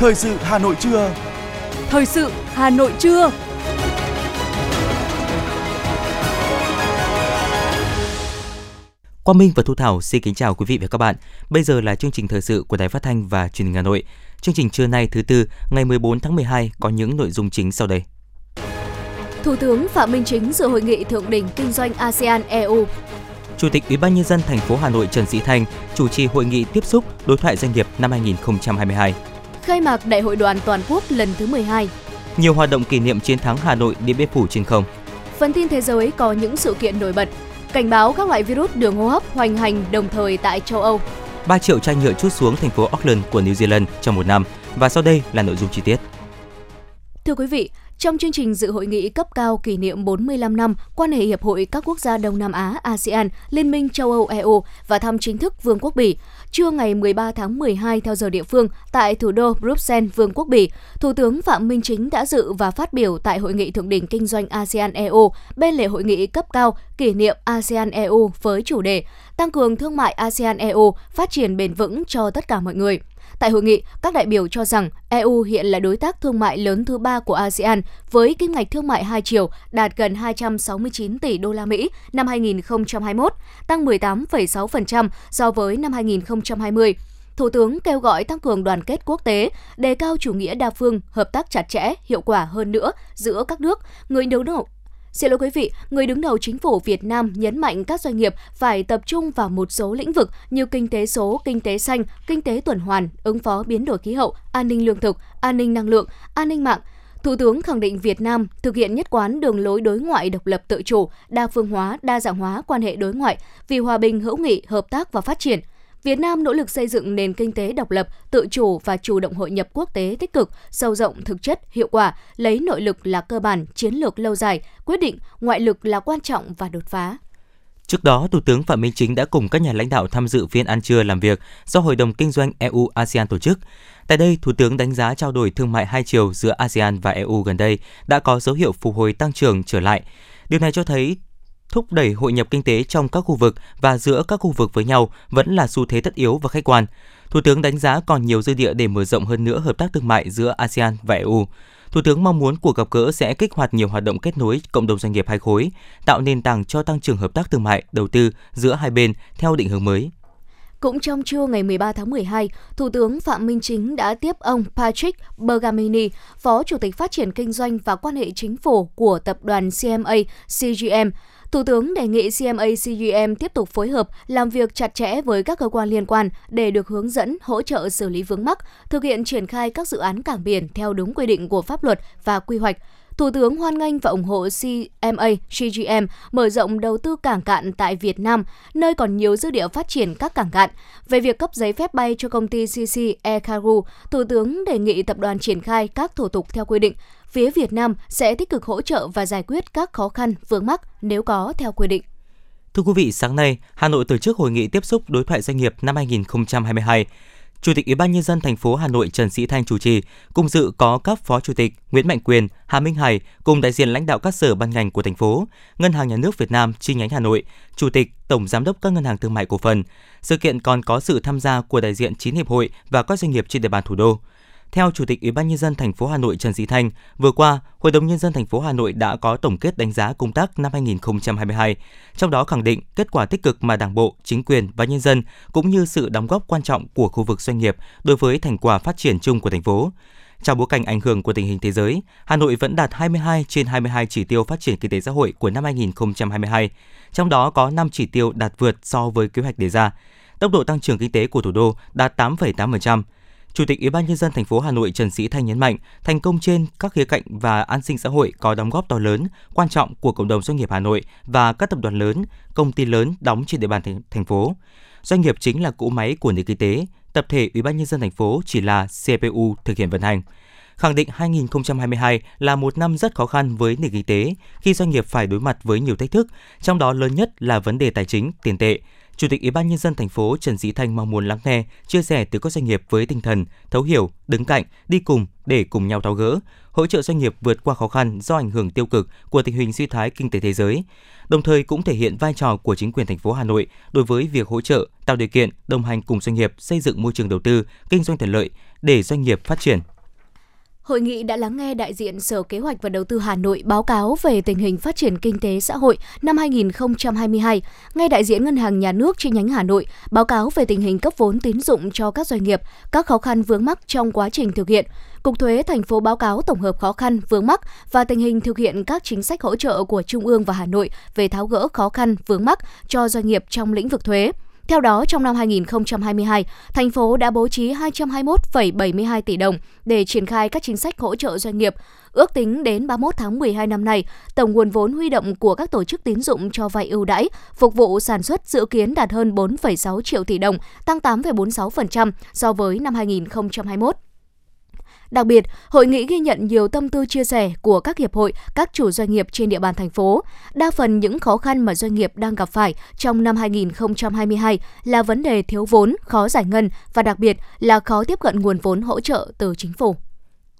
Thời sự Hà Nội trưa. Thời sự Hà Nội trưa. Quang Minh và Thu Thảo xin kính chào quý vị và các bạn. Bây giờ là chương trình thời sự của Đài Phát thanh và Truyền hình Hà Nội. Chương trình trưa nay thứ tư, ngày 14 tháng 12 có những nội dung chính sau đây. Thủ tướng Phạm Minh Chính dự hội nghị thượng đỉnh kinh doanh ASEAN EU. Chủ tịch Ủy ban nhân dân thành phố Hà Nội Trần Sĩ Thanh chủ trì hội nghị tiếp xúc đối thoại doanh nghiệp năm 2022. Khai mạc Đại hội đoàn toàn quốc lần thứ 12. Nhiều hoạt động kỷ niệm chiến thắng Hà Nội Điện Biên Phủ trên không. Phần tin thế giới có những sự kiện nổi bật. Cảnh báo các loại virus đường hô hấp hoành hành đồng thời tại châu Âu. 3 triệu chai nhựa chút xuống thành phố Auckland của New Zealand trong một năm. Và sau đây là nội dung chi tiết. Thưa quý vị, trong chương trình dự hội nghị cấp cao kỷ niệm 45 năm quan hệ Hiệp hội các quốc gia Đông Nam Á ASEAN, Liên minh châu Âu EU và thăm chính thức Vương quốc Bỉ, trưa ngày 13 tháng 12 theo giờ địa phương tại thủ đô Bruxelles, Vương quốc Bỉ, Thủ tướng Phạm Minh Chính đã dự và phát biểu tại hội nghị thượng đỉnh kinh doanh ASEAN EU bên lề hội nghị cấp cao kỷ niệm ASEAN EU với chủ đề tăng cường thương mại ASEAN EU phát triển bền vững cho tất cả mọi người. Tại hội nghị, các đại biểu cho rằng EU hiện là đối tác thương mại lớn thứ ba của ASEAN với kim ngạch thương mại hai chiều đạt gần 269 tỷ đô la Mỹ năm 2021, tăng 18,6% so với năm 2020. Thủ tướng kêu gọi tăng cường đoàn kết quốc tế, đề cao chủ nghĩa đa phương, hợp tác chặt chẽ, hiệu quả hơn nữa giữa các nước, người đứng đầu Xin lỗi quý vị, người đứng đầu chính phủ Việt Nam nhấn mạnh các doanh nghiệp phải tập trung vào một số lĩnh vực như kinh tế số, kinh tế xanh, kinh tế tuần hoàn, ứng phó biến đổi khí hậu, an ninh lương thực, an ninh năng lượng, an ninh mạng. Thủ tướng khẳng định Việt Nam thực hiện nhất quán đường lối đối ngoại độc lập tự chủ, đa phương hóa, đa dạng hóa quan hệ đối ngoại vì hòa bình, hữu nghị, hợp tác và phát triển – Việt Nam nỗ lực xây dựng nền kinh tế độc lập, tự chủ và chủ động hội nhập quốc tế tích cực, sâu rộng thực chất, hiệu quả, lấy nội lực là cơ bản, chiến lược lâu dài, quyết định, ngoại lực là quan trọng và đột phá. Trước đó, Thủ tướng Phạm Minh Chính đã cùng các nhà lãnh đạo tham dự phiên ăn trưa làm việc do Hội đồng Kinh doanh EU-ASEAN tổ chức. Tại đây, Thủ tướng đánh giá trao đổi thương mại hai chiều giữa ASEAN và EU gần đây đã có dấu hiệu phục hồi tăng trưởng trở lại. Điều này cho thấy thúc đẩy hội nhập kinh tế trong các khu vực và giữa các khu vực với nhau vẫn là xu thế tất yếu và khách quan. Thủ tướng đánh giá còn nhiều dư địa để mở rộng hơn nữa hợp tác thương mại giữa ASEAN và EU. Thủ tướng mong muốn cuộc gặp gỡ sẽ kích hoạt nhiều hoạt động kết nối cộng đồng doanh nghiệp hai khối, tạo nền tảng cho tăng trưởng hợp tác thương mại, đầu tư giữa hai bên theo định hướng mới. Cũng trong trưa ngày 13 tháng 12, Thủ tướng Phạm Minh Chính đã tiếp ông Patrick Bergamini, Phó Chủ tịch Phát triển Kinh doanh và Quan hệ Chính phủ của tập đoàn CMA CGM, Thủ tướng đề nghị CMA CGM tiếp tục phối hợp, làm việc chặt chẽ với các cơ quan liên quan để được hướng dẫn, hỗ trợ xử lý vướng mắc, thực hiện triển khai các dự án cảng biển theo đúng quy định của pháp luật và quy hoạch. Thủ tướng hoan nghênh và ủng hộ CMA CGM mở rộng đầu tư cảng cạn tại Việt Nam, nơi còn nhiều dư địa phát triển các cảng cạn. Về việc cấp giấy phép bay cho công ty CC Air Cargo, Thủ tướng đề nghị tập đoàn triển khai các thủ tục theo quy định, phía Việt Nam sẽ tích cực hỗ trợ và giải quyết các khó khăn vướng mắc nếu có theo quy định. Thưa quý vị, sáng nay, Hà Nội tổ chức hội nghị tiếp xúc đối thoại doanh nghiệp năm 2022. Chủ tịch Ủy ban nhân dân thành phố Hà Nội Trần Sĩ Thanh chủ trì, cùng dự có các phó chủ tịch Nguyễn Mạnh Quyền, Hà Minh Hải cùng đại diện lãnh đạo các sở ban ngành của thành phố, Ngân hàng Nhà nước Việt Nam chi nhánh Hà Nội, Chủ tịch, Tổng giám đốc các ngân hàng thương mại cổ phần. Sự kiện còn có sự tham gia của đại diện 9 hiệp hội và các doanh nghiệp trên địa bàn thủ đô. Theo Chủ tịch Ủy ban nhân dân thành phố Hà Nội Trần Sĩ Thanh, vừa qua, Hội đồng nhân dân thành phố Hà Nội đã có tổng kết đánh giá công tác năm 2022, trong đó khẳng định kết quả tích cực mà Đảng bộ, chính quyền và nhân dân cũng như sự đóng góp quan trọng của khu vực doanh nghiệp đối với thành quả phát triển chung của thành phố. Trong bối cảnh ảnh hưởng của tình hình thế giới, Hà Nội vẫn đạt 22 trên 22 chỉ tiêu phát triển kinh tế xã hội của năm 2022, trong đó có 5 chỉ tiêu đạt vượt so với kế hoạch đề ra. Tốc độ tăng trưởng kinh tế của thủ đô đạt 8,8%, Chủ tịch Ủy ban nhân dân thành phố Hà Nội Trần Sĩ Thanh nhấn mạnh, thành công trên các khía cạnh và an sinh xã hội có đóng góp to lớn, quan trọng của cộng đồng doanh nghiệp Hà Nội và các tập đoàn lớn, công ty lớn đóng trên địa bàn thành, phố. Doanh nghiệp chính là cỗ máy của nền kinh tế, tập thể Ủy ban nhân dân thành phố chỉ là CPU thực hiện vận hành. Khẳng định 2022 là một năm rất khó khăn với nền kinh tế khi doanh nghiệp phải đối mặt với nhiều thách thức, trong đó lớn nhất là vấn đề tài chính, tiền tệ, Chủ tịch Ủy ban nhân dân thành phố Trần Sĩ Thanh mong muốn lắng nghe, chia sẻ từ các doanh nghiệp với tinh thần thấu hiểu, đứng cạnh, đi cùng để cùng nhau tháo gỡ, hỗ trợ doanh nghiệp vượt qua khó khăn do ảnh hưởng tiêu cực của tình hình suy thoái kinh tế thế giới. Đồng thời cũng thể hiện vai trò của chính quyền thành phố Hà Nội đối với việc hỗ trợ, tạo điều kiện, đồng hành cùng doanh nghiệp xây dựng môi trường đầu tư, kinh doanh thuận lợi để doanh nghiệp phát triển, Hội nghị đã lắng nghe đại diện Sở Kế hoạch và Đầu tư Hà Nội báo cáo về tình hình phát triển kinh tế xã hội năm 2022, nghe đại diện Ngân hàng Nhà nước chi nhánh Hà Nội báo cáo về tình hình cấp vốn tín dụng cho các doanh nghiệp, các khó khăn vướng mắc trong quá trình thực hiện. Cục Thuế thành phố báo cáo tổng hợp khó khăn vướng mắc và tình hình thực hiện các chính sách hỗ trợ của Trung ương và Hà Nội về tháo gỡ khó khăn vướng mắc cho doanh nghiệp trong lĩnh vực thuế. Theo đó, trong năm 2022, thành phố đã bố trí 221,72 tỷ đồng để triển khai các chính sách hỗ trợ doanh nghiệp. Ước tính đến 31 tháng 12 năm nay, tổng nguồn vốn huy động của các tổ chức tín dụng cho vay ưu đãi phục vụ sản xuất dự kiến đạt hơn 4,6 triệu tỷ đồng, tăng 8,46% so với năm 2021. Đặc biệt, hội nghị ghi nhận nhiều tâm tư chia sẻ của các hiệp hội, các chủ doanh nghiệp trên địa bàn thành phố. Đa phần những khó khăn mà doanh nghiệp đang gặp phải trong năm 2022 là vấn đề thiếu vốn, khó giải ngân và đặc biệt là khó tiếp cận nguồn vốn hỗ trợ từ chính phủ.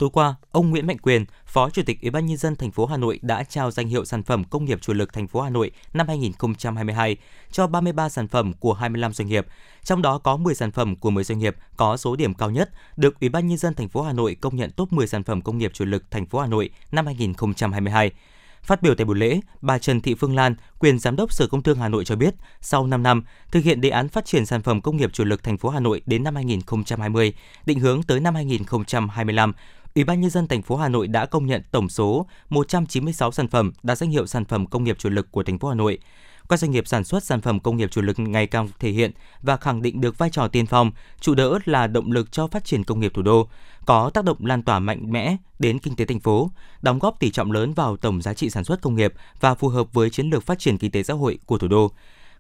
Tối qua, ông Nguyễn Mạnh Quyền, Phó Chủ tịch Ủy ban nhân dân thành phố Hà Nội đã trao danh hiệu sản phẩm công nghiệp chủ lực thành phố Hà Nội năm 2022 cho 33 sản phẩm của 25 doanh nghiệp. Trong đó có 10 sản phẩm của 10 doanh nghiệp có số điểm cao nhất được Ủy ban nhân dân thành phố Hà Nội công nhận top 10 sản phẩm công nghiệp chủ lực thành phố Hà Nội năm 2022. Phát biểu tại buổi lễ, bà Trần Thị Phương Lan, quyền giám đốc Sở Công Thương Hà Nội cho biết, sau 5 năm thực hiện đề án phát triển sản phẩm công nghiệp chủ lực thành phố Hà Nội đến năm 2020, định hướng tới năm 2025, Ủy ban nhân dân thành phố Hà Nội đã công nhận tổng số 196 sản phẩm đạt danh hiệu sản phẩm công nghiệp chủ lực của thành phố Hà Nội. Các doanh nghiệp sản xuất sản phẩm công nghiệp chủ lực ngày càng thể hiện và khẳng định được vai trò tiên phong, trụ đỡ là động lực cho phát triển công nghiệp thủ đô, có tác động lan tỏa mạnh mẽ đến kinh tế thành phố, đóng góp tỷ trọng lớn vào tổng giá trị sản xuất công nghiệp và phù hợp với chiến lược phát triển kinh tế xã hội của thủ đô.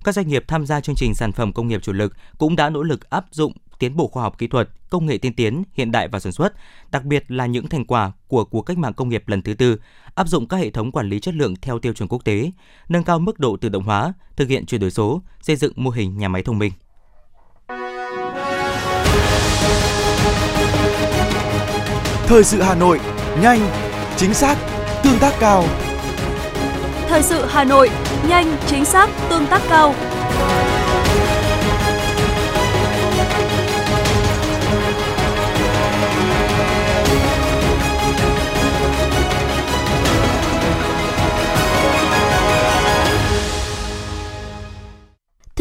Các doanh nghiệp tham gia chương trình sản phẩm công nghiệp chủ lực cũng đã nỗ lực áp dụng tiến bộ khoa học kỹ thuật, công nghệ tiên tiến, hiện đại vào sản xuất, đặc biệt là những thành quả của cuộc cách mạng công nghiệp lần thứ tư, áp dụng các hệ thống quản lý chất lượng theo tiêu chuẩn quốc tế, nâng cao mức độ tự động hóa, thực hiện chuyển đổi số, xây dựng mô hình nhà máy thông minh. Thời sự Hà Nội, nhanh, chính xác, tương tác cao. Thời sự Hà Nội, nhanh, chính xác, tương tác cao.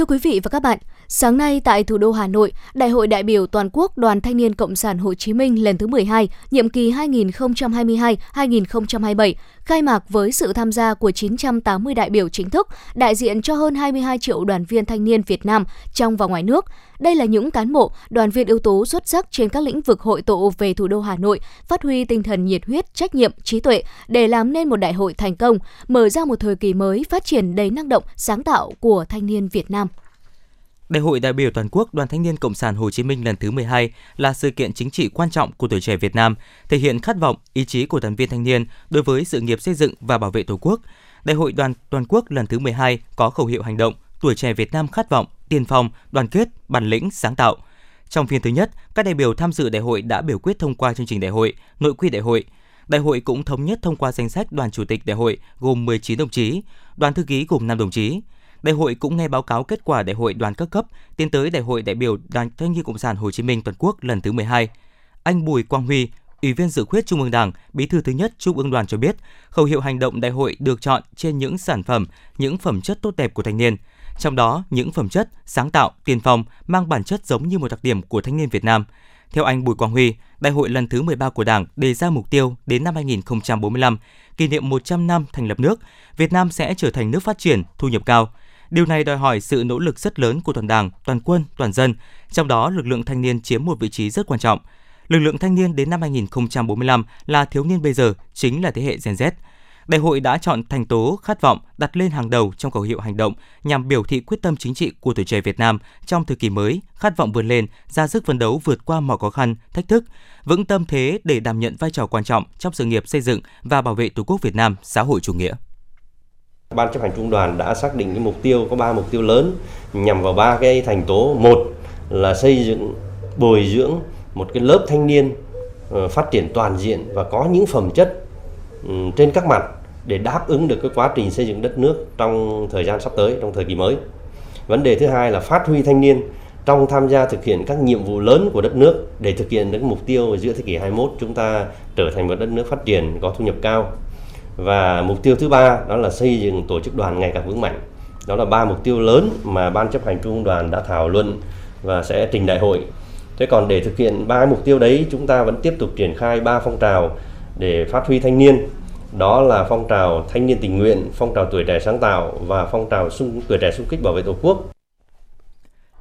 Quý vị và các bạn, sáng nay tại thủ đô Hà Nội, Đại hội đại biểu toàn quốc Đoàn Thanh niên Cộng sản Hồ Chí Minh lần thứ 12, nhiệm kỳ 2022-2027 khai mạc với sự tham gia của 980 đại biểu chính thức, đại diện cho hơn 22 triệu đoàn viên thanh niên Việt Nam trong và ngoài nước. Đây là những cán bộ, đoàn viên ưu tú xuất sắc trên các lĩnh vực hội tụ về thủ đô Hà Nội, phát huy tinh thần nhiệt huyết, trách nhiệm, trí tuệ để làm nên một đại hội thành công, mở ra một thời kỳ mới phát triển đầy năng động, sáng tạo của thanh niên Việt Nam. Đại hội đại biểu toàn quốc Đoàn Thanh niên Cộng sản Hồ Chí Minh lần thứ 12 là sự kiện chính trị quan trọng của tuổi trẻ Việt Nam, thể hiện khát vọng, ý chí của đoàn viên thanh niên đối với sự nghiệp xây dựng và bảo vệ Tổ quốc. Đại hội đoàn toàn quốc lần thứ 12 có khẩu hiệu hành động Tuổi trẻ Việt Nam khát vọng, tiên phong, đoàn kết, bản lĩnh, sáng tạo. Trong phiên thứ nhất, các đại biểu tham dự đại hội đã biểu quyết thông qua chương trình đại hội, nội quy đại hội. Đại hội cũng thống nhất thông qua danh sách đoàn chủ tịch đại hội gồm 19 đồng chí, đoàn thư ký gồm 5 đồng chí, Đại hội cũng nghe báo cáo kết quả đại hội đoàn các cấp tiến tới đại hội đại biểu Đoàn Thanh niên Cộng sản Hồ Chí Minh toàn quốc lần thứ 12. Anh Bùi Quang Huy, Ủy viên dự khuyết Trung ương Đảng, Bí thư thứ nhất Trung ương Đoàn cho biết, khẩu hiệu hành động đại hội được chọn trên những sản phẩm, những phẩm chất tốt đẹp của thanh niên. Trong đó, những phẩm chất sáng tạo, tiên phong mang bản chất giống như một đặc điểm của thanh niên Việt Nam. Theo anh Bùi Quang Huy, đại hội lần thứ 13 của Đảng đề ra mục tiêu đến năm 2045, kỷ niệm 100 năm thành lập nước, Việt Nam sẽ trở thành nước phát triển, thu nhập cao. Điều này đòi hỏi sự nỗ lực rất lớn của toàn Đảng, toàn quân, toàn dân, trong đó lực lượng thanh niên chiếm một vị trí rất quan trọng. Lực lượng thanh niên đến năm 2045 là thiếu niên bây giờ, chính là thế hệ Gen Z. Đại hội đã chọn thành tố khát vọng đặt lên hàng đầu trong khẩu hiệu hành động nhằm biểu thị quyết tâm chính trị của tuổi trẻ Việt Nam trong thời kỳ mới, khát vọng vươn lên, ra sức phấn đấu vượt qua mọi khó khăn, thách thức, vững tâm thế để đảm nhận vai trò quan trọng trong sự nghiệp xây dựng và bảo vệ Tổ quốc Việt Nam xã hội chủ nghĩa. Ban chấp hành trung đoàn đã xác định cái mục tiêu có 3 mục tiêu lớn nhằm vào ba cái thành tố. Một là xây dựng bồi dưỡng một cái lớp thanh niên ờ, phát triển toàn diện và có những phẩm chất ừ, trên các mặt để đáp ứng được cái quá trình xây dựng đất nước trong thời gian sắp tới, trong thời kỳ mới. Vấn đề thứ hai là phát huy thanh niên trong tham gia thực hiện các nhiệm vụ lớn của đất nước để thực hiện được mục tiêu giữa thế kỷ 21 chúng ta trở thành một đất nước phát triển có thu nhập cao. Và mục tiêu thứ ba đó là xây dựng tổ chức đoàn ngày càng vững mạnh. Đó là ba mục tiêu lớn mà ban chấp hành trung ương đoàn đã thảo luận và sẽ trình đại hội. Thế còn để thực hiện ba mục tiêu đấy chúng ta vẫn tiếp tục triển khai ba phong trào để phát huy thanh niên đó là phong trào thanh niên tình nguyện, phong trào tuổi trẻ sáng tạo và phong trào sung, tuổi trẻ xung kích bảo vệ Tổ quốc.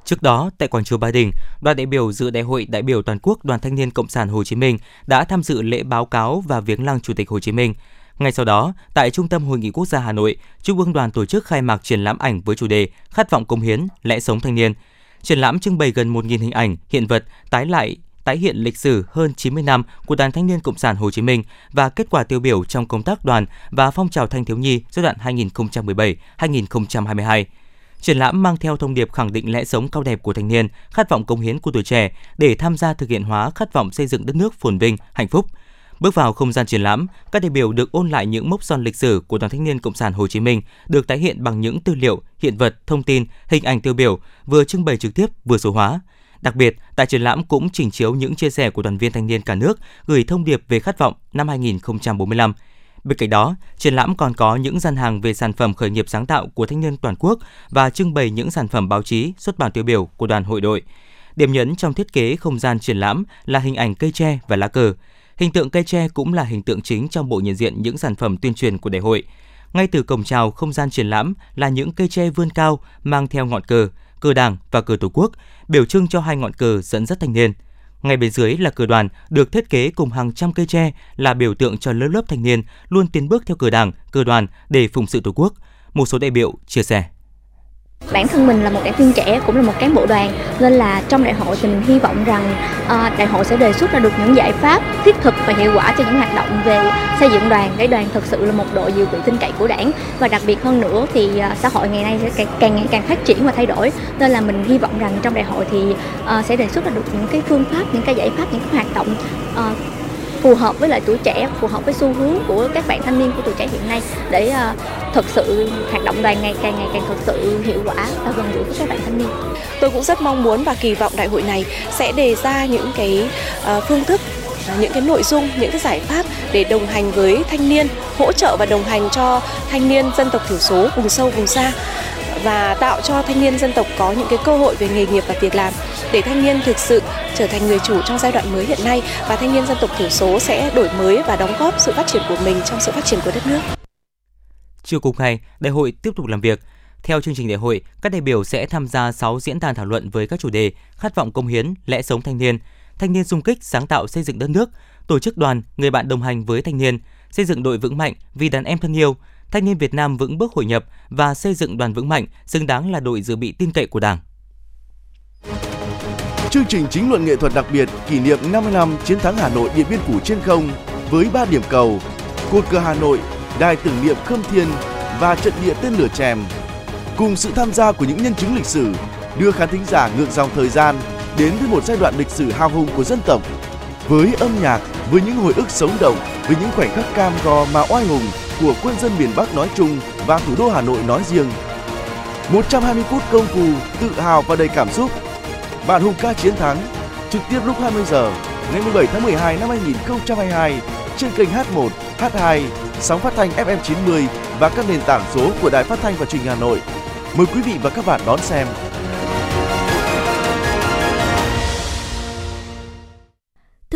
Trước đó, tại quảng trường Ba Đình, đoàn đại biểu dự đại hội đại biểu toàn quốc Đoàn Thanh niên Cộng sản Hồ Chí Minh đã tham dự lễ báo cáo và viếng lăng Chủ tịch Hồ Chí Minh. Ngay sau đó, tại Trung tâm Hội nghị Quốc gia Hà Nội, Trung ương đoàn tổ chức khai mạc triển lãm ảnh với chủ đề Khát vọng công hiến, lẽ sống thanh niên. Triển lãm trưng bày gần 1.000 hình ảnh, hiện vật, tái lại tái hiện lịch sử hơn 90 năm của Đoàn Thanh niên Cộng sản Hồ Chí Minh và kết quả tiêu biểu trong công tác đoàn và phong trào thanh thiếu nhi giai đoạn 2017-2022. Triển lãm mang theo thông điệp khẳng định lẽ sống cao đẹp của thanh niên, khát vọng công hiến của tuổi trẻ để tham gia thực hiện hóa khát vọng xây dựng đất nước phồn vinh, hạnh phúc. Bước vào không gian triển lãm, các đại biểu được ôn lại những mốc son lịch sử của Đoàn Thanh niên Cộng sản Hồ Chí Minh, được tái hiện bằng những tư liệu, hiện vật, thông tin, hình ảnh tiêu biểu, vừa trưng bày trực tiếp vừa số hóa. Đặc biệt, tại triển lãm cũng trình chiếu những chia sẻ của đoàn viên thanh niên cả nước gửi thông điệp về khát vọng năm 2045. Bên cạnh đó, triển lãm còn có những gian hàng về sản phẩm khởi nghiệp sáng tạo của thanh niên toàn quốc và trưng bày những sản phẩm báo chí, xuất bản tiêu biểu của đoàn hội đội. Điểm nhấn trong thiết kế không gian triển lãm là hình ảnh cây tre và lá cờ. Hình tượng cây tre cũng là hình tượng chính trong bộ nhận diện những sản phẩm tuyên truyền của đại hội. Ngay từ cổng chào không gian triển lãm là những cây tre vươn cao mang theo ngọn cờ, cờ Đảng và cờ Tổ quốc, biểu trưng cho hai ngọn cờ dẫn dắt thanh niên. Ngay bên dưới là cờ đoàn được thiết kế cùng hàng trăm cây tre là biểu tượng cho lớp lớp thanh niên luôn tiến bước theo cờ Đảng, cờ đoàn để phụng sự Tổ quốc. Một số đại biểu chia sẻ. Bản thân mình là một đảng viên trẻ cũng là một cán bộ đoàn nên là trong đại hội thì mình hy vọng rằng uh, đại hội sẽ đề xuất ra được những giải pháp thiết thực và hiệu quả cho những hoạt động về xây dựng đoàn. Để đoàn thực sự là một đội dự bị tin cậy của đảng. Và đặc biệt hơn nữa thì uh, xã hội ngày nay sẽ càng, càng ngày càng phát triển và thay đổi. Nên là mình hy vọng rằng trong đại hội thì uh, sẽ đề xuất ra được những cái phương pháp những cái giải pháp những cái hoạt động uh, phù hợp với lại tuổi trẻ, phù hợp với xu hướng của các bạn thanh niên của tuổi trẻ hiện nay để ờ, uh, thực sự hoạt động đoàn ngày càng ngày càng thực sự hiệu quả và gần gũi với các bạn thanh niên. Tôi cũng rất mong muốn và kỳ vọng đại hội này sẽ đề ra những cái uh, phương thức ờ, những cái nội dung, những cái giải pháp để đồng hành với thanh niên, hỗ trợ và đồng hành cho thanh niên dân tộc thiểu số vùng sâu vùng xa và tạo cho thanh niên dân tộc có những cái cơ hội về nghề nghiệp và việc làm để thanh niên thực sự trở thành người chủ trong giai đoạn mới hiện nay và thanh niên dân tộc thiểu số sẽ đổi mới và đóng góp sự phát triển của mình trong sự phát triển của đất nước. Chiều cùng ngày, đại hội tiếp tục làm việc. Theo chương trình đại hội, các đại biểu sẽ tham gia 6 diễn đàn thảo luận với các chủ đề khát vọng công hiến, lẽ sống thanh niên, thanh niên xung kích sáng tạo xây dựng đất nước, tổ chức đoàn, người bạn đồng hành với thanh niên, xây dựng đội vững mạnh vì đàn em thân yêu, thanh niên Việt Nam vững bước hội nhập và xây dựng đoàn vững mạnh, xứng đáng là đội dự bị tin cậy của Đảng. Chương trình chính luận nghệ thuật đặc biệt kỷ niệm 50 năm chiến thắng Hà Nội Điện Biên Phủ trên không với 3 điểm cầu, cột cờ Hà Nội, đài tưởng niệm Khâm Thiên và trận địa tên lửa chèm. Cùng sự tham gia của những nhân chứng lịch sử đưa khán thính giả ngược dòng thời gian đến với một giai đoạn lịch sử hào hùng của dân tộc. Với âm nhạc, với những hồi ức sống động, với những khoảnh khắc cam go mà oai hùng của quân dân miền Bắc nói chung và thủ đô Hà Nội nói riêng. 120 phút công phu, tự hào và đầy cảm xúc. Bản hùng ca chiến thắng, trực tiếp lúc 20 giờ ngày 17 tháng 12 năm 2022 trên kênh H1, H2, sóng phát thanh FM 90 và các nền tảng số của Đài Phát thanh và Truyền hình Hà Nội. Mời quý vị và các bạn đón xem.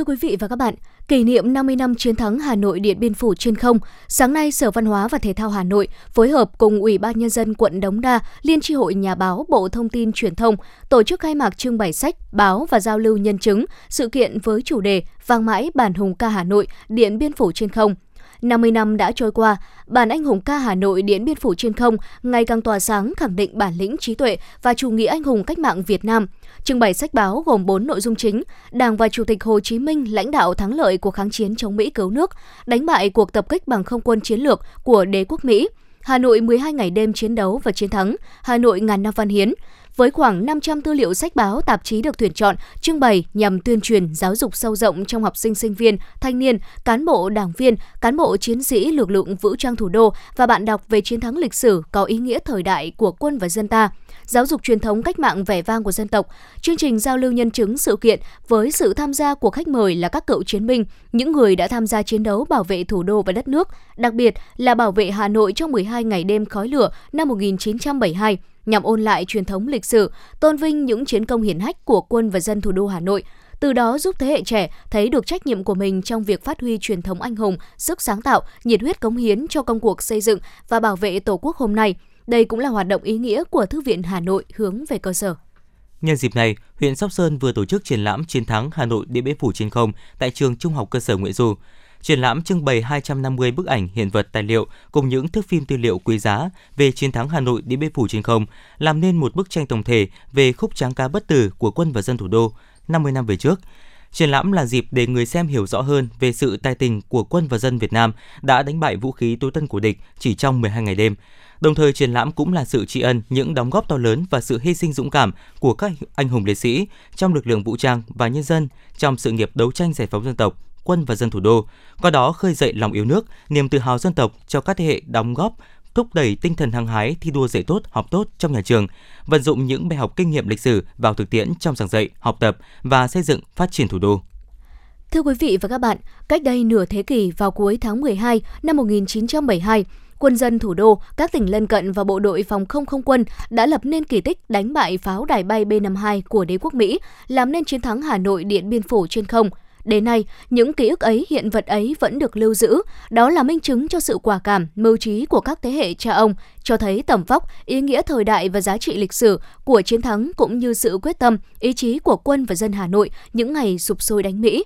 Thưa quý vị và các bạn, kỷ niệm 50 năm chiến thắng Hà Nội Điện Biên Phủ trên không, sáng nay Sở Văn hóa và Thể thao Hà Nội phối hợp cùng Ủy ban Nhân dân quận Đống Đa, Liên tri hội Nhà báo Bộ Thông tin Truyền thông tổ chức khai mạc trưng bày sách, báo và giao lưu nhân chứng, sự kiện với chủ đề Vang mãi bản hùng ca Hà Nội, Điện Biên Phủ trên không. 50 năm đã trôi qua, bản anh hùng ca Hà Nội Điện Biên Phủ trên không ngày càng tỏa sáng khẳng định bản lĩnh trí tuệ và chủ nghĩa anh hùng cách mạng Việt Nam. Trưng bày sách báo gồm 4 nội dung chính: Đảng và Chủ tịch Hồ Chí Minh lãnh đạo thắng lợi cuộc kháng chiến chống Mỹ cứu nước, đánh bại cuộc tập kích bằng không quân chiến lược của đế quốc Mỹ, Hà Nội 12 ngày đêm chiến đấu và chiến thắng, Hà Nội ngàn năm văn hiến, với khoảng 500 tư liệu sách báo, tạp chí được tuyển chọn, trưng bày nhằm tuyên truyền, giáo dục sâu rộng trong học sinh sinh viên, thanh niên, cán bộ đảng viên, cán bộ chiến sĩ lực lượng vũ trang thủ đô và bạn đọc về chiến thắng lịch sử có ý nghĩa thời đại của quân và dân ta giáo dục truyền thống cách mạng vẻ vang của dân tộc. Chương trình giao lưu nhân chứng sự kiện với sự tham gia của khách mời là các cựu chiến binh, những người đã tham gia chiến đấu bảo vệ thủ đô và đất nước, đặc biệt là bảo vệ Hà Nội trong 12 ngày đêm khói lửa năm 1972 nhằm ôn lại truyền thống lịch sử, tôn vinh những chiến công hiển hách của quân và dân thủ đô Hà Nội, từ đó giúp thế hệ trẻ thấy được trách nhiệm của mình trong việc phát huy truyền thống anh hùng, sức sáng tạo, nhiệt huyết cống hiến cho công cuộc xây dựng và bảo vệ Tổ quốc hôm nay. Đây cũng là hoạt động ý nghĩa của Thư viện Hà Nội hướng về cơ sở. Nhân dịp này, huyện Sóc Sơn vừa tổ chức triển lãm chiến thắng Hà Nội Điện Biên Phủ trên không tại trường Trung học cơ sở Nguyễn Du. Triển lãm trưng bày 250 bức ảnh, hiện vật, tài liệu cùng những thước phim tư liệu quý giá về chiến thắng Hà Nội Điện Biên Phủ trên không, làm nên một bức tranh tổng thể về khúc tráng ca bất tử của quân và dân thủ đô 50 năm về trước. Triển lãm là dịp để người xem hiểu rõ hơn về sự tài tình của quân và dân Việt Nam đã đánh bại vũ khí tối tân của địch chỉ trong 12 ngày đêm. Đồng thời triển lãm cũng là sự tri ân những đóng góp to lớn và sự hy sinh dũng cảm của các anh hùng liệt sĩ trong lực lượng vũ trang và nhân dân trong sự nghiệp đấu tranh giải phóng dân tộc, quân và dân thủ đô, qua đó khơi dậy lòng yêu nước, niềm tự hào dân tộc cho các thế hệ đóng góp thúc đẩy tinh thần hăng hái thi đua dạy tốt, học tốt trong nhà trường, vận dụng những bài học kinh nghiệm lịch sử vào thực tiễn trong giảng dạy, học tập và xây dựng phát triển thủ đô. Thưa quý vị và các bạn, cách đây nửa thế kỷ vào cuối tháng 12 năm 1972, quân dân thủ đô, các tỉnh lân cận và bộ đội phòng không không quân đã lập nên kỳ tích đánh bại pháo đài bay B-52 của đế quốc Mỹ, làm nên chiến thắng Hà Nội Điện Biên Phủ trên không. Đến nay, những ký ức ấy, hiện vật ấy vẫn được lưu giữ. Đó là minh chứng cho sự quả cảm, mưu trí của các thế hệ cha ông, cho thấy tầm vóc, ý nghĩa thời đại và giá trị lịch sử của chiến thắng cũng như sự quyết tâm, ý chí của quân và dân Hà Nội những ngày sụp sôi đánh Mỹ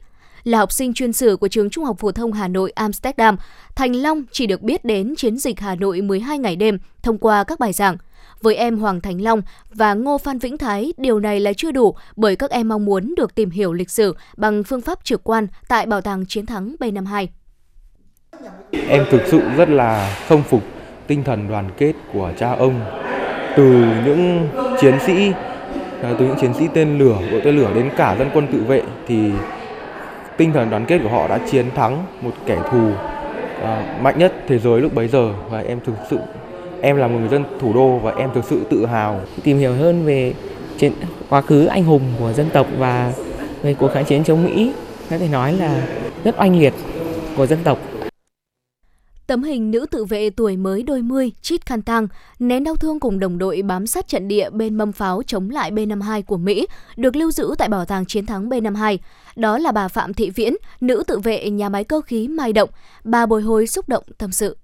là học sinh chuyên sử của trường Trung học phổ thông Hà Nội Amsterdam, Thành Long chỉ được biết đến chiến dịch Hà Nội 12 ngày đêm thông qua các bài giảng. Với em Hoàng Thành Long và Ngô Phan Vĩnh Thái, điều này là chưa đủ bởi các em mong muốn được tìm hiểu lịch sử bằng phương pháp trực quan tại Bảo tàng Chiến thắng B52. Em thực sự rất là khâm phục tinh thần đoàn kết của cha ông từ những chiến sĩ à, từ những chiến sĩ tên lửa, bộ tên lửa đến cả dân quân tự vệ thì tinh thần đoàn kết của họ đã chiến thắng một kẻ thù uh, mạnh nhất thế giới lúc bấy giờ. Và em thực sự em là một người dân thủ đô và em thực sự tự hào. Tìm hiểu hơn về chiến quá khứ anh hùng của dân tộc và về cuộc kháng chiến chống Mỹ có thể nói là rất oanh liệt của dân tộc. Tấm hình nữ tự vệ tuổi mới đôi mươi, chít khăn tang, nén đau thương cùng đồng đội bám sát trận địa bên mâm pháo chống lại B-52 của Mỹ, được lưu giữ tại Bảo tàng Chiến thắng B-52. Đó là bà Phạm Thị Viễn, nữ tự vệ nhà máy cơ khí Mai Động. Bà bồi hồi xúc động tâm sự.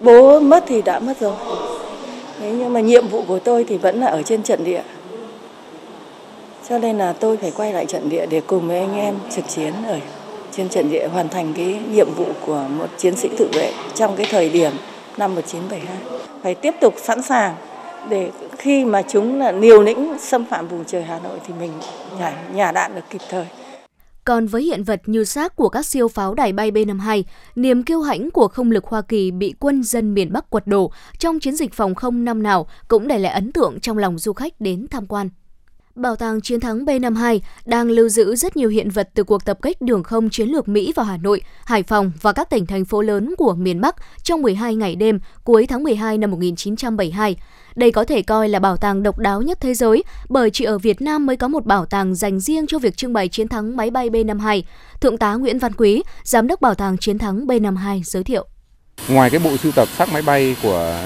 Bố mất thì đã mất rồi. Thế nhưng mà nhiệm vụ của tôi thì vẫn là ở trên trận địa. Cho nên là tôi phải quay lại trận địa để cùng với anh em trực chiến ở trên trận địa hoàn thành cái nhiệm vụ của một chiến sĩ tự vệ trong cái thời điểm năm 1972. Phải tiếp tục sẵn sàng để khi mà chúng là liều lĩnh xâm phạm vùng trời Hà Nội thì mình nhả, nhả đạn được kịp thời. Còn với hiện vật như xác của các siêu pháo đài bay B-52, niềm kiêu hãnh của không lực Hoa Kỳ bị quân dân miền Bắc quật đổ trong chiến dịch phòng không năm nào cũng để lại ấn tượng trong lòng du khách đến tham quan. Bảo tàng Chiến thắng B-52 đang lưu giữ rất nhiều hiện vật từ cuộc tập kích đường không chiến lược Mỹ vào Hà Nội, Hải Phòng và các tỉnh thành phố lớn của miền Bắc trong 12 ngày đêm cuối tháng 12 năm 1972. Đây có thể coi là bảo tàng độc đáo nhất thế giới bởi chỉ ở Việt Nam mới có một bảo tàng dành riêng cho việc trưng bày chiến thắng máy bay B-52. Thượng tá Nguyễn Văn Quý, Giám đốc Bảo tàng Chiến thắng B-52 giới thiệu. Ngoài cái bộ sưu tập xác máy bay của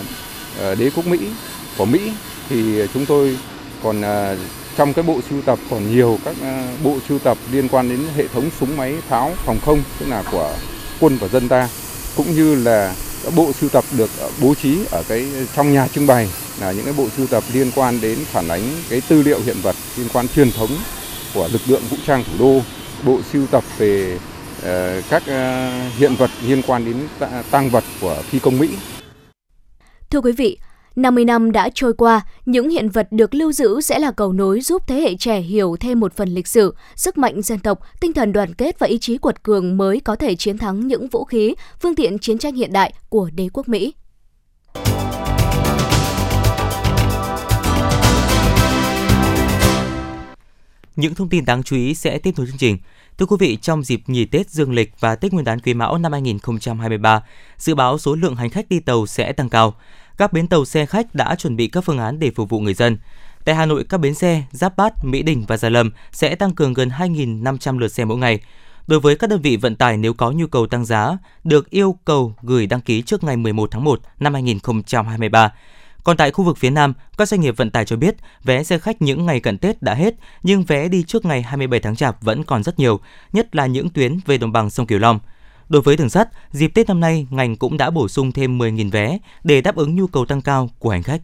ờ, đế quốc Mỹ, của Mỹ thì chúng tôi còn ờ, trong cái bộ sưu tập còn nhiều các ờ, bộ sưu tập liên quan đến hệ thống súng máy pháo phòng không tức là của quân và dân ta cũng như là các bộ sưu tập được ờ, bố trí ở cái trong nhà trưng bày là những cái bộ sưu tập liên quan đến phản ánh cái tư liệu hiện vật liên quan truyền thống của lực lượng vũ trang thủ đô bộ sưu tập về uh, các uh, hiện vật liên quan đến tăng vật của phi công Mỹ. Thưa quý vị, 50 năm đã trôi qua, những hiện vật được lưu giữ sẽ là cầu nối giúp thế hệ trẻ hiểu thêm một phần lịch sử, sức mạnh dân tộc, tinh thần đoàn kết và ý chí quật cường mới có thể chiến thắng những vũ khí, phương tiện chiến tranh hiện đại của đế quốc Mỹ. Những thông tin đáng chú ý sẽ tiếp tục chương trình. Thưa quý vị, trong dịp nghỉ Tết Dương lịch và Tết Nguyên đán Quý Mão năm 2023, dự báo số lượng hành khách đi tàu sẽ tăng cao. Các bến tàu xe khách đã chuẩn bị các phương án để phục vụ người dân. Tại Hà Nội, các bến xe Giáp Bát, Mỹ Đình và Gia Lâm sẽ tăng cường gần 2.500 lượt xe mỗi ngày. Đối với các đơn vị vận tải nếu có nhu cầu tăng giá, được yêu cầu gửi đăng ký trước ngày 11 tháng 1 năm 2023. Còn tại khu vực phía Nam, các doanh nghiệp vận tải cho biết vé xe khách những ngày cận Tết đã hết, nhưng vé đi trước ngày 27 tháng Chạp vẫn còn rất nhiều, nhất là những tuyến về đồng bằng sông Cửu Long. Đối với đường sắt, dịp Tết năm nay, ngành cũng đã bổ sung thêm 10.000 vé để đáp ứng nhu cầu tăng cao của hành khách.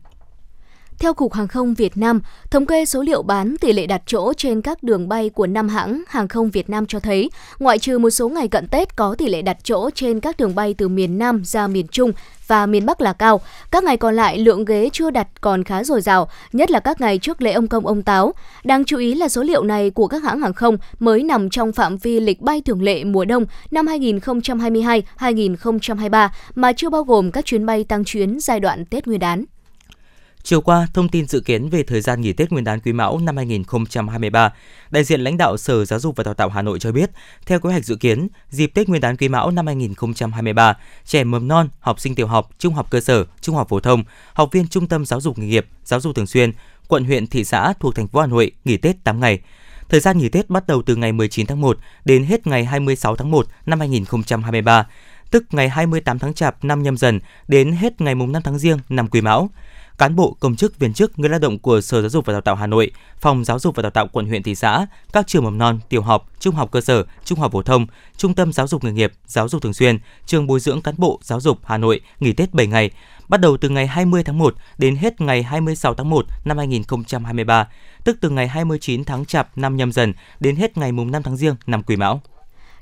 Theo Cục Hàng không Việt Nam, thống kê số liệu bán tỷ lệ đặt chỗ trên các đường bay của năm hãng hàng không Việt Nam cho thấy, ngoại trừ một số ngày cận Tết có tỷ lệ đặt chỗ trên các đường bay từ miền Nam ra miền Trung và miền Bắc là cao. Các ngày còn lại lượng ghế chưa đặt còn khá dồi dào, nhất là các ngày trước lễ ông công ông táo. Đáng chú ý là số liệu này của các hãng hàng không mới nằm trong phạm vi lịch bay thường lệ mùa đông năm 2022-2023 mà chưa bao gồm các chuyến bay tăng chuyến giai đoạn Tết Nguyên đán. Chiều qua, thông tin dự kiến về thời gian nghỉ Tết Nguyên đán Quý Mão năm 2023, đại diện lãnh đạo Sở Giáo dục và Đào tạo Hà Nội cho biết, theo kế hoạch dự kiến, dịp Tết Nguyên đán Quý Mão năm 2023, trẻ mầm non, học sinh tiểu học, trung học cơ sở, trung học phổ thông, học viên trung tâm giáo dục nghề nghiệp, giáo dục thường xuyên, quận huyện, thị xã thuộc thành phố Hà Nội nghỉ Tết 8 ngày. Thời gian nghỉ Tết bắt đầu từ ngày 19 tháng 1 đến hết ngày 26 tháng 1 năm 2023, tức ngày 28 tháng Chạp năm nhâm dần đến hết ngày mùng 5 tháng Giêng năm Quý Mão cán bộ, công chức, viên chức, người lao động của Sở Giáo dục và Đào tạo Hà Nội, Phòng Giáo dục và Đào tạo quận huyện thị xã, các trường mầm non, tiểu học, trung học cơ sở, trung học phổ thông, trung tâm giáo dục nghề nghiệp, giáo dục thường xuyên, trường bồi dưỡng cán bộ giáo dục Hà Nội nghỉ Tết 7 ngày, bắt đầu từ ngày 20 tháng 1 đến hết ngày 26 tháng 1 năm 2023, tức từ ngày 29 tháng Chạp năm nhâm dần đến hết ngày 5 tháng Giêng năm Quý Mão.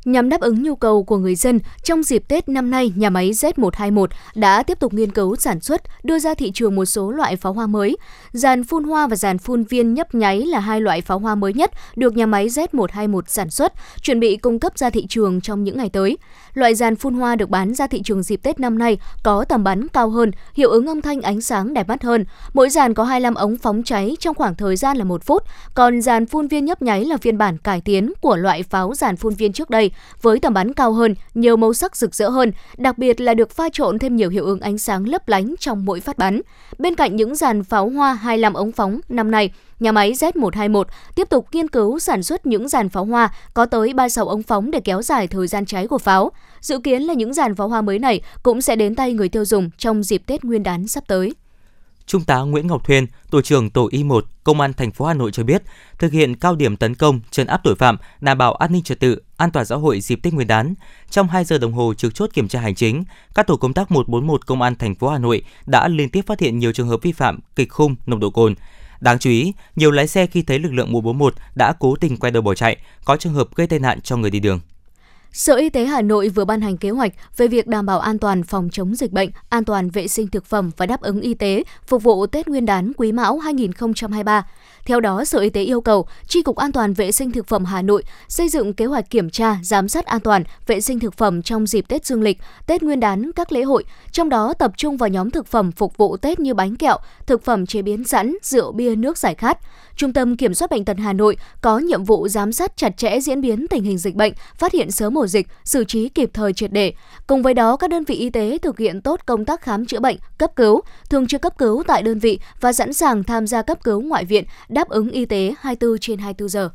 Nhằm đáp ứng nhu cầu của người dân, trong dịp Tết năm nay, nhà máy Z121 đã tiếp tục nghiên cứu sản xuất, đưa ra thị trường một số loại pháo hoa mới. Dàn phun hoa và dàn phun viên nhấp nháy là hai loại pháo hoa mới nhất được nhà máy Z121 sản xuất, chuẩn bị cung cấp ra thị trường trong những ngày tới. Loại dàn phun hoa được bán ra thị trường dịp Tết năm nay có tầm bắn cao hơn, hiệu ứng âm thanh ánh sáng đẹp mắt hơn. Mỗi dàn có 25 ống phóng cháy trong khoảng thời gian là 1 phút, còn dàn phun viên nhấp nháy là phiên bản cải tiến của loại pháo dàn phun viên trước đây với tầm bắn cao hơn, nhiều màu sắc rực rỡ hơn, đặc biệt là được pha trộn thêm nhiều hiệu ứng ánh sáng lấp lánh trong mỗi phát bắn. Bên cạnh những dàn pháo hoa 25 ống phóng năm nay, nhà máy Z121 tiếp tục nghiên cứu sản xuất những dàn pháo hoa có tới 36 ống phóng để kéo dài thời gian cháy của pháo. Dự kiến là những dàn pháo hoa mới này cũng sẽ đến tay người tiêu dùng trong dịp Tết Nguyên đán sắp tới. Trung tá Nguyễn Ngọc Thuyên, tổ trưởng tổ Y1, Công an thành phố Hà Nội cho biết, thực hiện cao điểm tấn công, trấn áp tội phạm, đảm bảo an ninh trật tự, an toàn xã hội dịp Tết Nguyên đán. Trong 2 giờ đồng hồ trực chốt kiểm tra hành chính, các tổ công tác 141 Công an thành phố Hà Nội đã liên tiếp phát hiện nhiều trường hợp vi phạm kịch khung nồng độ cồn. Đáng chú ý, nhiều lái xe khi thấy lực lượng 141 đã cố tình quay đầu bỏ chạy, có trường hợp gây tai nạn cho người đi đường. Sở Y tế Hà Nội vừa ban hành kế hoạch về việc đảm bảo an toàn phòng chống dịch bệnh, an toàn vệ sinh thực phẩm và đáp ứng y tế phục vụ Tết Nguyên đán Quý Mão 2023. Theo đó, Sở Y tế yêu cầu Tri cục An toàn vệ sinh thực phẩm Hà Nội xây dựng kế hoạch kiểm tra, giám sát an toàn vệ sinh thực phẩm trong dịp Tết Dương lịch, Tết Nguyên đán, các lễ hội, trong đó tập trung vào nhóm thực phẩm phục vụ Tết như bánh kẹo, thực phẩm chế biến sẵn, rượu bia, nước giải khát. Trung tâm Kiểm soát bệnh tật Hà Nội có nhiệm vụ giám sát chặt chẽ diễn biến tình hình dịch bệnh, phát hiện sớm ổ dịch, xử trí kịp thời triệt để. Cùng với đó, các đơn vị y tế thực hiện tốt công tác khám chữa bệnh, cấp cứu, thường trực cấp cứu tại đơn vị và sẵn sàng tham gia cấp cứu ngoại viện, đáp ứng y tế 24 trên 24 giờ.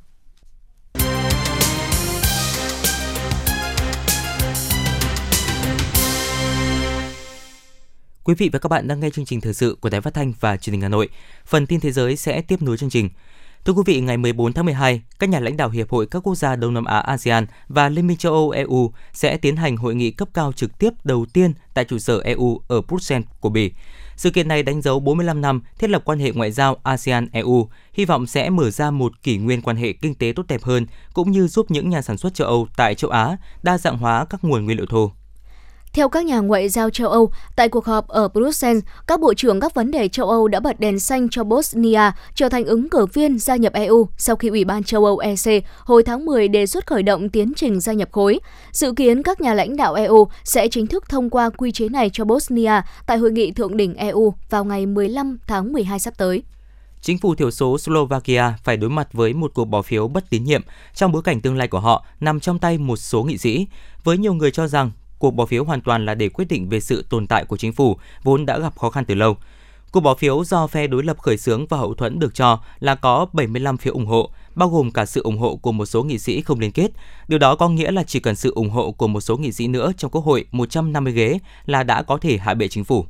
Quý vị và các bạn đang nghe chương trình thời sự của Đài Phát thanh và Truyền hình Hà Nội. Phần tin thế giới sẽ tiếp nối chương trình. Thưa quý vị, ngày 14 tháng 12, các nhà lãnh đạo Hiệp hội các quốc gia Đông Nam Á ASEAN và Liên minh châu Âu EU sẽ tiến hành hội nghị cấp cao trực tiếp đầu tiên tại trụ sở EU ở Bruxelles của Bỉ. Sự kiện này đánh dấu 45 năm thiết lập quan hệ ngoại giao ASEAN-EU, hy vọng sẽ mở ra một kỷ nguyên quan hệ kinh tế tốt đẹp hơn, cũng như giúp những nhà sản xuất châu Âu tại châu Á đa dạng hóa các nguồn nguyên liệu thô. Theo các nhà ngoại giao châu Âu, tại cuộc họp ở Brussels, các bộ trưởng các vấn đề châu Âu đã bật đèn xanh cho Bosnia trở thành ứng cử viên gia nhập EU sau khi Ủy ban châu Âu EC hồi tháng 10 đề xuất khởi động tiến trình gia nhập khối. Dự kiến các nhà lãnh đạo EU sẽ chính thức thông qua quy chế này cho Bosnia tại hội nghị thượng đỉnh EU vào ngày 15 tháng 12 sắp tới. chính phủ thiểu số Slovakia phải đối mặt với một cuộc bỏ phiếu bất tín nhiệm trong bối cảnh tương lai của họ nằm trong tay một số nghị sĩ, với nhiều người cho rằng cuộc bỏ phiếu hoàn toàn là để quyết định về sự tồn tại của chính phủ vốn đã gặp khó khăn từ lâu. Cuộc bỏ phiếu do phe đối lập khởi xướng và hậu thuẫn được cho là có 75 phiếu ủng hộ, bao gồm cả sự ủng hộ của một số nghị sĩ không liên kết. Điều đó có nghĩa là chỉ cần sự ủng hộ của một số nghị sĩ nữa trong Quốc hội 150 ghế là đã có thể hạ bệ chính phủ.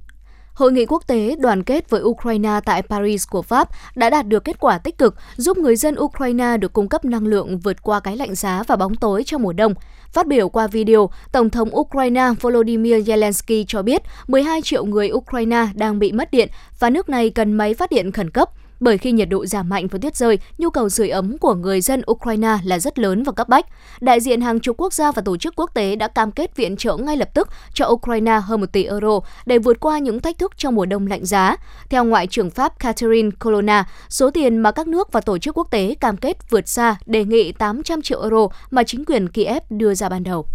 Hội nghị quốc tế đoàn kết với Ukraine tại Paris của Pháp đã đạt được kết quả tích cực, giúp người dân Ukraine được cung cấp năng lượng vượt qua cái lạnh giá và bóng tối trong mùa đông. Phát biểu qua video, Tổng thống Ukraine Volodymyr Zelensky cho biết 12 triệu người Ukraine đang bị mất điện và nước này cần máy phát điện khẩn cấp bởi khi nhiệt độ giảm mạnh và tuyết rơi, nhu cầu sưởi ấm của người dân Ukraine là rất lớn và cấp bách. Đại diện hàng chục quốc gia và tổ chức quốc tế đã cam kết viện trợ ngay lập tức cho Ukraine hơn 1 tỷ euro để vượt qua những thách thức trong mùa đông lạnh giá. Theo Ngoại trưởng Pháp Catherine Colonna, số tiền mà các nước và tổ chức quốc tế cam kết vượt xa đề nghị 800 triệu euro mà chính quyền Kiev đưa ra ban đầu.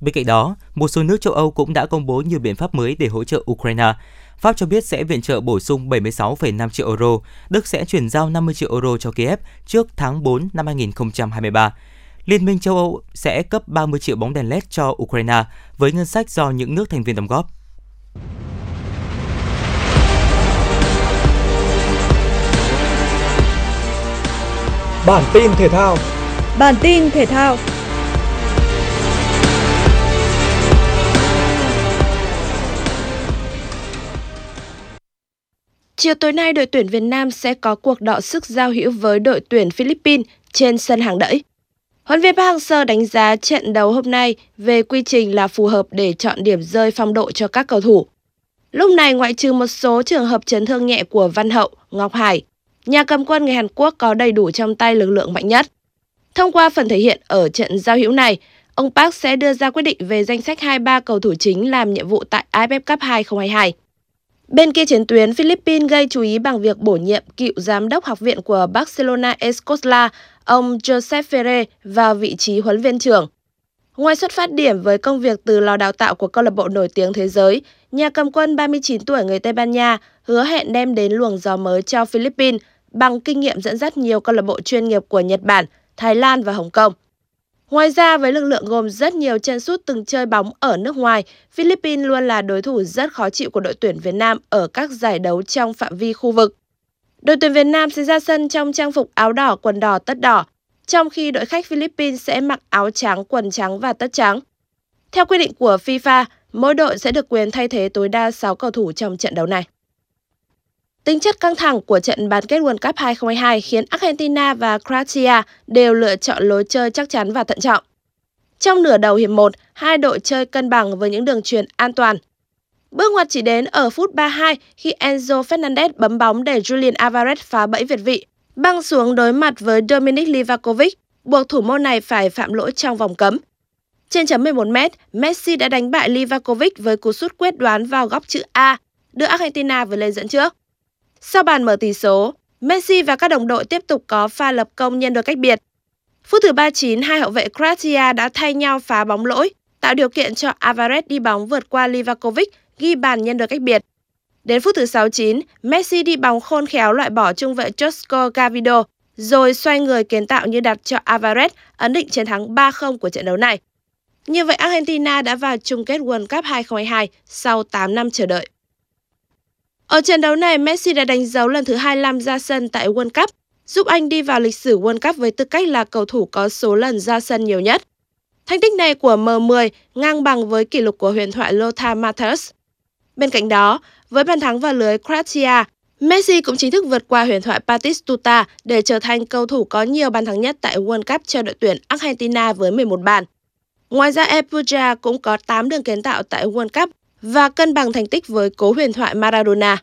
Bên cạnh đó, một số nước châu Âu cũng đã công bố nhiều biện pháp mới để hỗ trợ Ukraine. Pháp cho biết sẽ viện trợ bổ sung 76,5 triệu euro, Đức sẽ chuyển giao 50 triệu euro cho Kiev trước tháng 4 năm 2023. Liên minh châu Âu sẽ cấp 30 triệu bóng đèn LED cho Ukraine với ngân sách do những nước thành viên đóng góp. Bản tin thể thao Bản tin thể thao Chiều tối nay, đội tuyển Việt Nam sẽ có cuộc đọ sức giao hữu với đội tuyển Philippines trên sân hàng đẫy. Huấn viên Park Hang-seo đánh giá trận đấu hôm nay về quy trình là phù hợp để chọn điểm rơi phong độ cho các cầu thủ. Lúc này, ngoại trừ một số trường hợp chấn thương nhẹ của Văn Hậu, Ngọc Hải, nhà cầm quân người Hàn Quốc có đầy đủ trong tay lực lượng mạnh nhất. Thông qua phần thể hiện ở trận giao hữu này, ông Park sẽ đưa ra quyết định về danh sách 23 cầu thủ chính làm nhiệm vụ tại AFF Cup 2022. Bên kia chiến tuyến, Philippines gây chú ý bằng việc bổ nhiệm cựu giám đốc học viện của Barcelona Escosla, ông Joseph Ferre vào vị trí huấn viên trưởng. Ngoài xuất phát điểm với công việc từ lò đào tạo của câu lạc bộ nổi tiếng thế giới, nhà cầm quân 39 tuổi người Tây Ban Nha hứa hẹn đem đến luồng gió mới cho Philippines bằng kinh nghiệm dẫn dắt nhiều câu lạc bộ chuyên nghiệp của Nhật Bản, Thái Lan và Hồng Kông. Ngoài ra, với lực lượng gồm rất nhiều chân sút từng chơi bóng ở nước ngoài, Philippines luôn là đối thủ rất khó chịu của đội tuyển Việt Nam ở các giải đấu trong phạm vi khu vực. Đội tuyển Việt Nam sẽ ra sân trong trang phục áo đỏ, quần đỏ, tất đỏ, trong khi đội khách Philippines sẽ mặc áo trắng, quần trắng và tất trắng. Theo quy định của FIFA, mỗi đội sẽ được quyền thay thế tối đa 6 cầu thủ trong trận đấu này. Tính chất căng thẳng của trận bán kết World Cup 2022 khiến Argentina và Croatia đều lựa chọn lối chơi chắc chắn và thận trọng. Trong nửa đầu hiệp 1, hai đội chơi cân bằng với những đường truyền an toàn. Bước ngoặt chỉ đến ở phút 32 khi Enzo Fernandez bấm bóng để Julian Alvarez phá bẫy việt vị, băng xuống đối mặt với Dominic Livakovic, buộc thủ môn này phải phạm lỗi trong vòng cấm. Trên chấm 11m, Messi đã đánh bại Livakovic với cú sút quyết đoán vào góc chữ A, đưa Argentina vượt lên dẫn trước. Sau bàn mở tỷ số, Messi và các đồng đội tiếp tục có pha lập công nhân đôi cách biệt. Phút thứ 39, hai hậu vệ Croatia đã thay nhau phá bóng lỗi, tạo điều kiện cho Alvarez đi bóng vượt qua Livakovic, ghi bàn nhân đôi cách biệt. Đến phút thứ 69, Messi đi bóng khôn khéo loại bỏ trung vệ Josko Gavido, rồi xoay người kiến tạo như đặt cho Alvarez ấn định chiến thắng 3-0 của trận đấu này. Như vậy Argentina đã vào chung kết World Cup 2022 sau 8 năm chờ đợi. Ở trận đấu này, Messi đã đánh dấu lần thứ 25 ra sân tại World Cup, giúp anh đi vào lịch sử World Cup với tư cách là cầu thủ có số lần ra sân nhiều nhất. Thành tích này của M10 ngang bằng với kỷ lục của huyền thoại Lothar Matthäus. Bên cạnh đó, với bàn thắng vào lưới Croatia, Messi cũng chính thức vượt qua huyền thoại Batistuta để trở thành cầu thủ có nhiều bàn thắng nhất tại World Cup cho đội tuyển Argentina với 11 bàn. Ngoài ra, Epuja cũng có 8 đường kiến tạo tại World Cup và cân bằng thành tích với cố huyền thoại Maradona.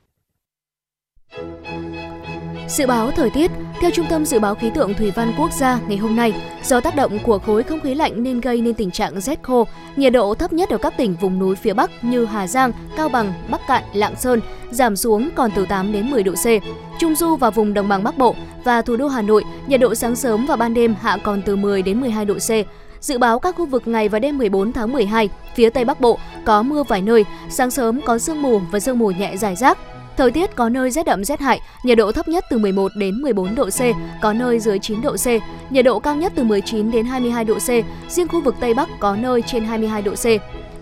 Dự báo thời tiết, theo Trung tâm Dự báo Khí tượng Thủy văn Quốc gia ngày hôm nay, do tác động của khối không khí lạnh nên gây nên tình trạng rét khô, nhiệt độ thấp nhất ở các tỉnh vùng núi phía Bắc như Hà Giang, Cao Bằng, Bắc Cạn, Lạng Sơn giảm xuống còn từ 8 đến 10 độ C. Trung Du và vùng đồng bằng Bắc Bộ và thủ đô Hà Nội, nhiệt độ sáng sớm và ban đêm hạ còn từ 10 đến 12 độ C. Dự báo các khu vực ngày và đêm 14 tháng 12, phía Tây Bắc Bộ có mưa vài nơi, sáng sớm có sương mù và sương mù nhẹ rải rác. Thời tiết có nơi rét đậm rét hại, nhiệt độ thấp nhất từ 11 đến 14 độ C, có nơi dưới 9 độ C, nhiệt độ cao nhất từ 19 đến 22 độ C, riêng khu vực Tây Bắc có nơi trên 22 độ C.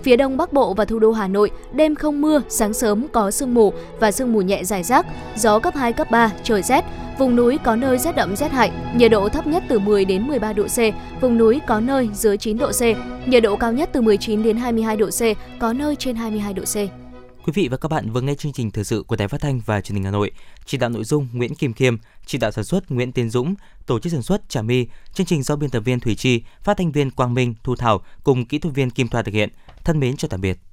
Phía đông bắc bộ và thủ đô Hà Nội, đêm không mưa, sáng sớm có sương mù và sương mù nhẹ dài rác, gió cấp 2, cấp 3, trời rét. Vùng núi có nơi rét đậm rét hại, nhiệt độ thấp nhất từ 10 đến 13 độ C, vùng núi có nơi dưới 9 độ C, nhiệt độ cao nhất từ 19 đến 22 độ C, có nơi trên 22 độ C. Quý vị và các bạn vừa nghe chương trình thời sự của Đài Phát thanh và Truyền hình Hà Nội. Chỉ đạo nội dung Nguyễn Kim Khiêm, chỉ đạo sản xuất Nguyễn Tiến Dũng, tổ chức sản xuất Trà My, chương trình do biên tập viên Thủy Chi, phát thanh viên Quang Minh, Thu Thảo cùng kỹ thuật viên Kim Thoa thực hiện. Thân mến chào tạm biệt.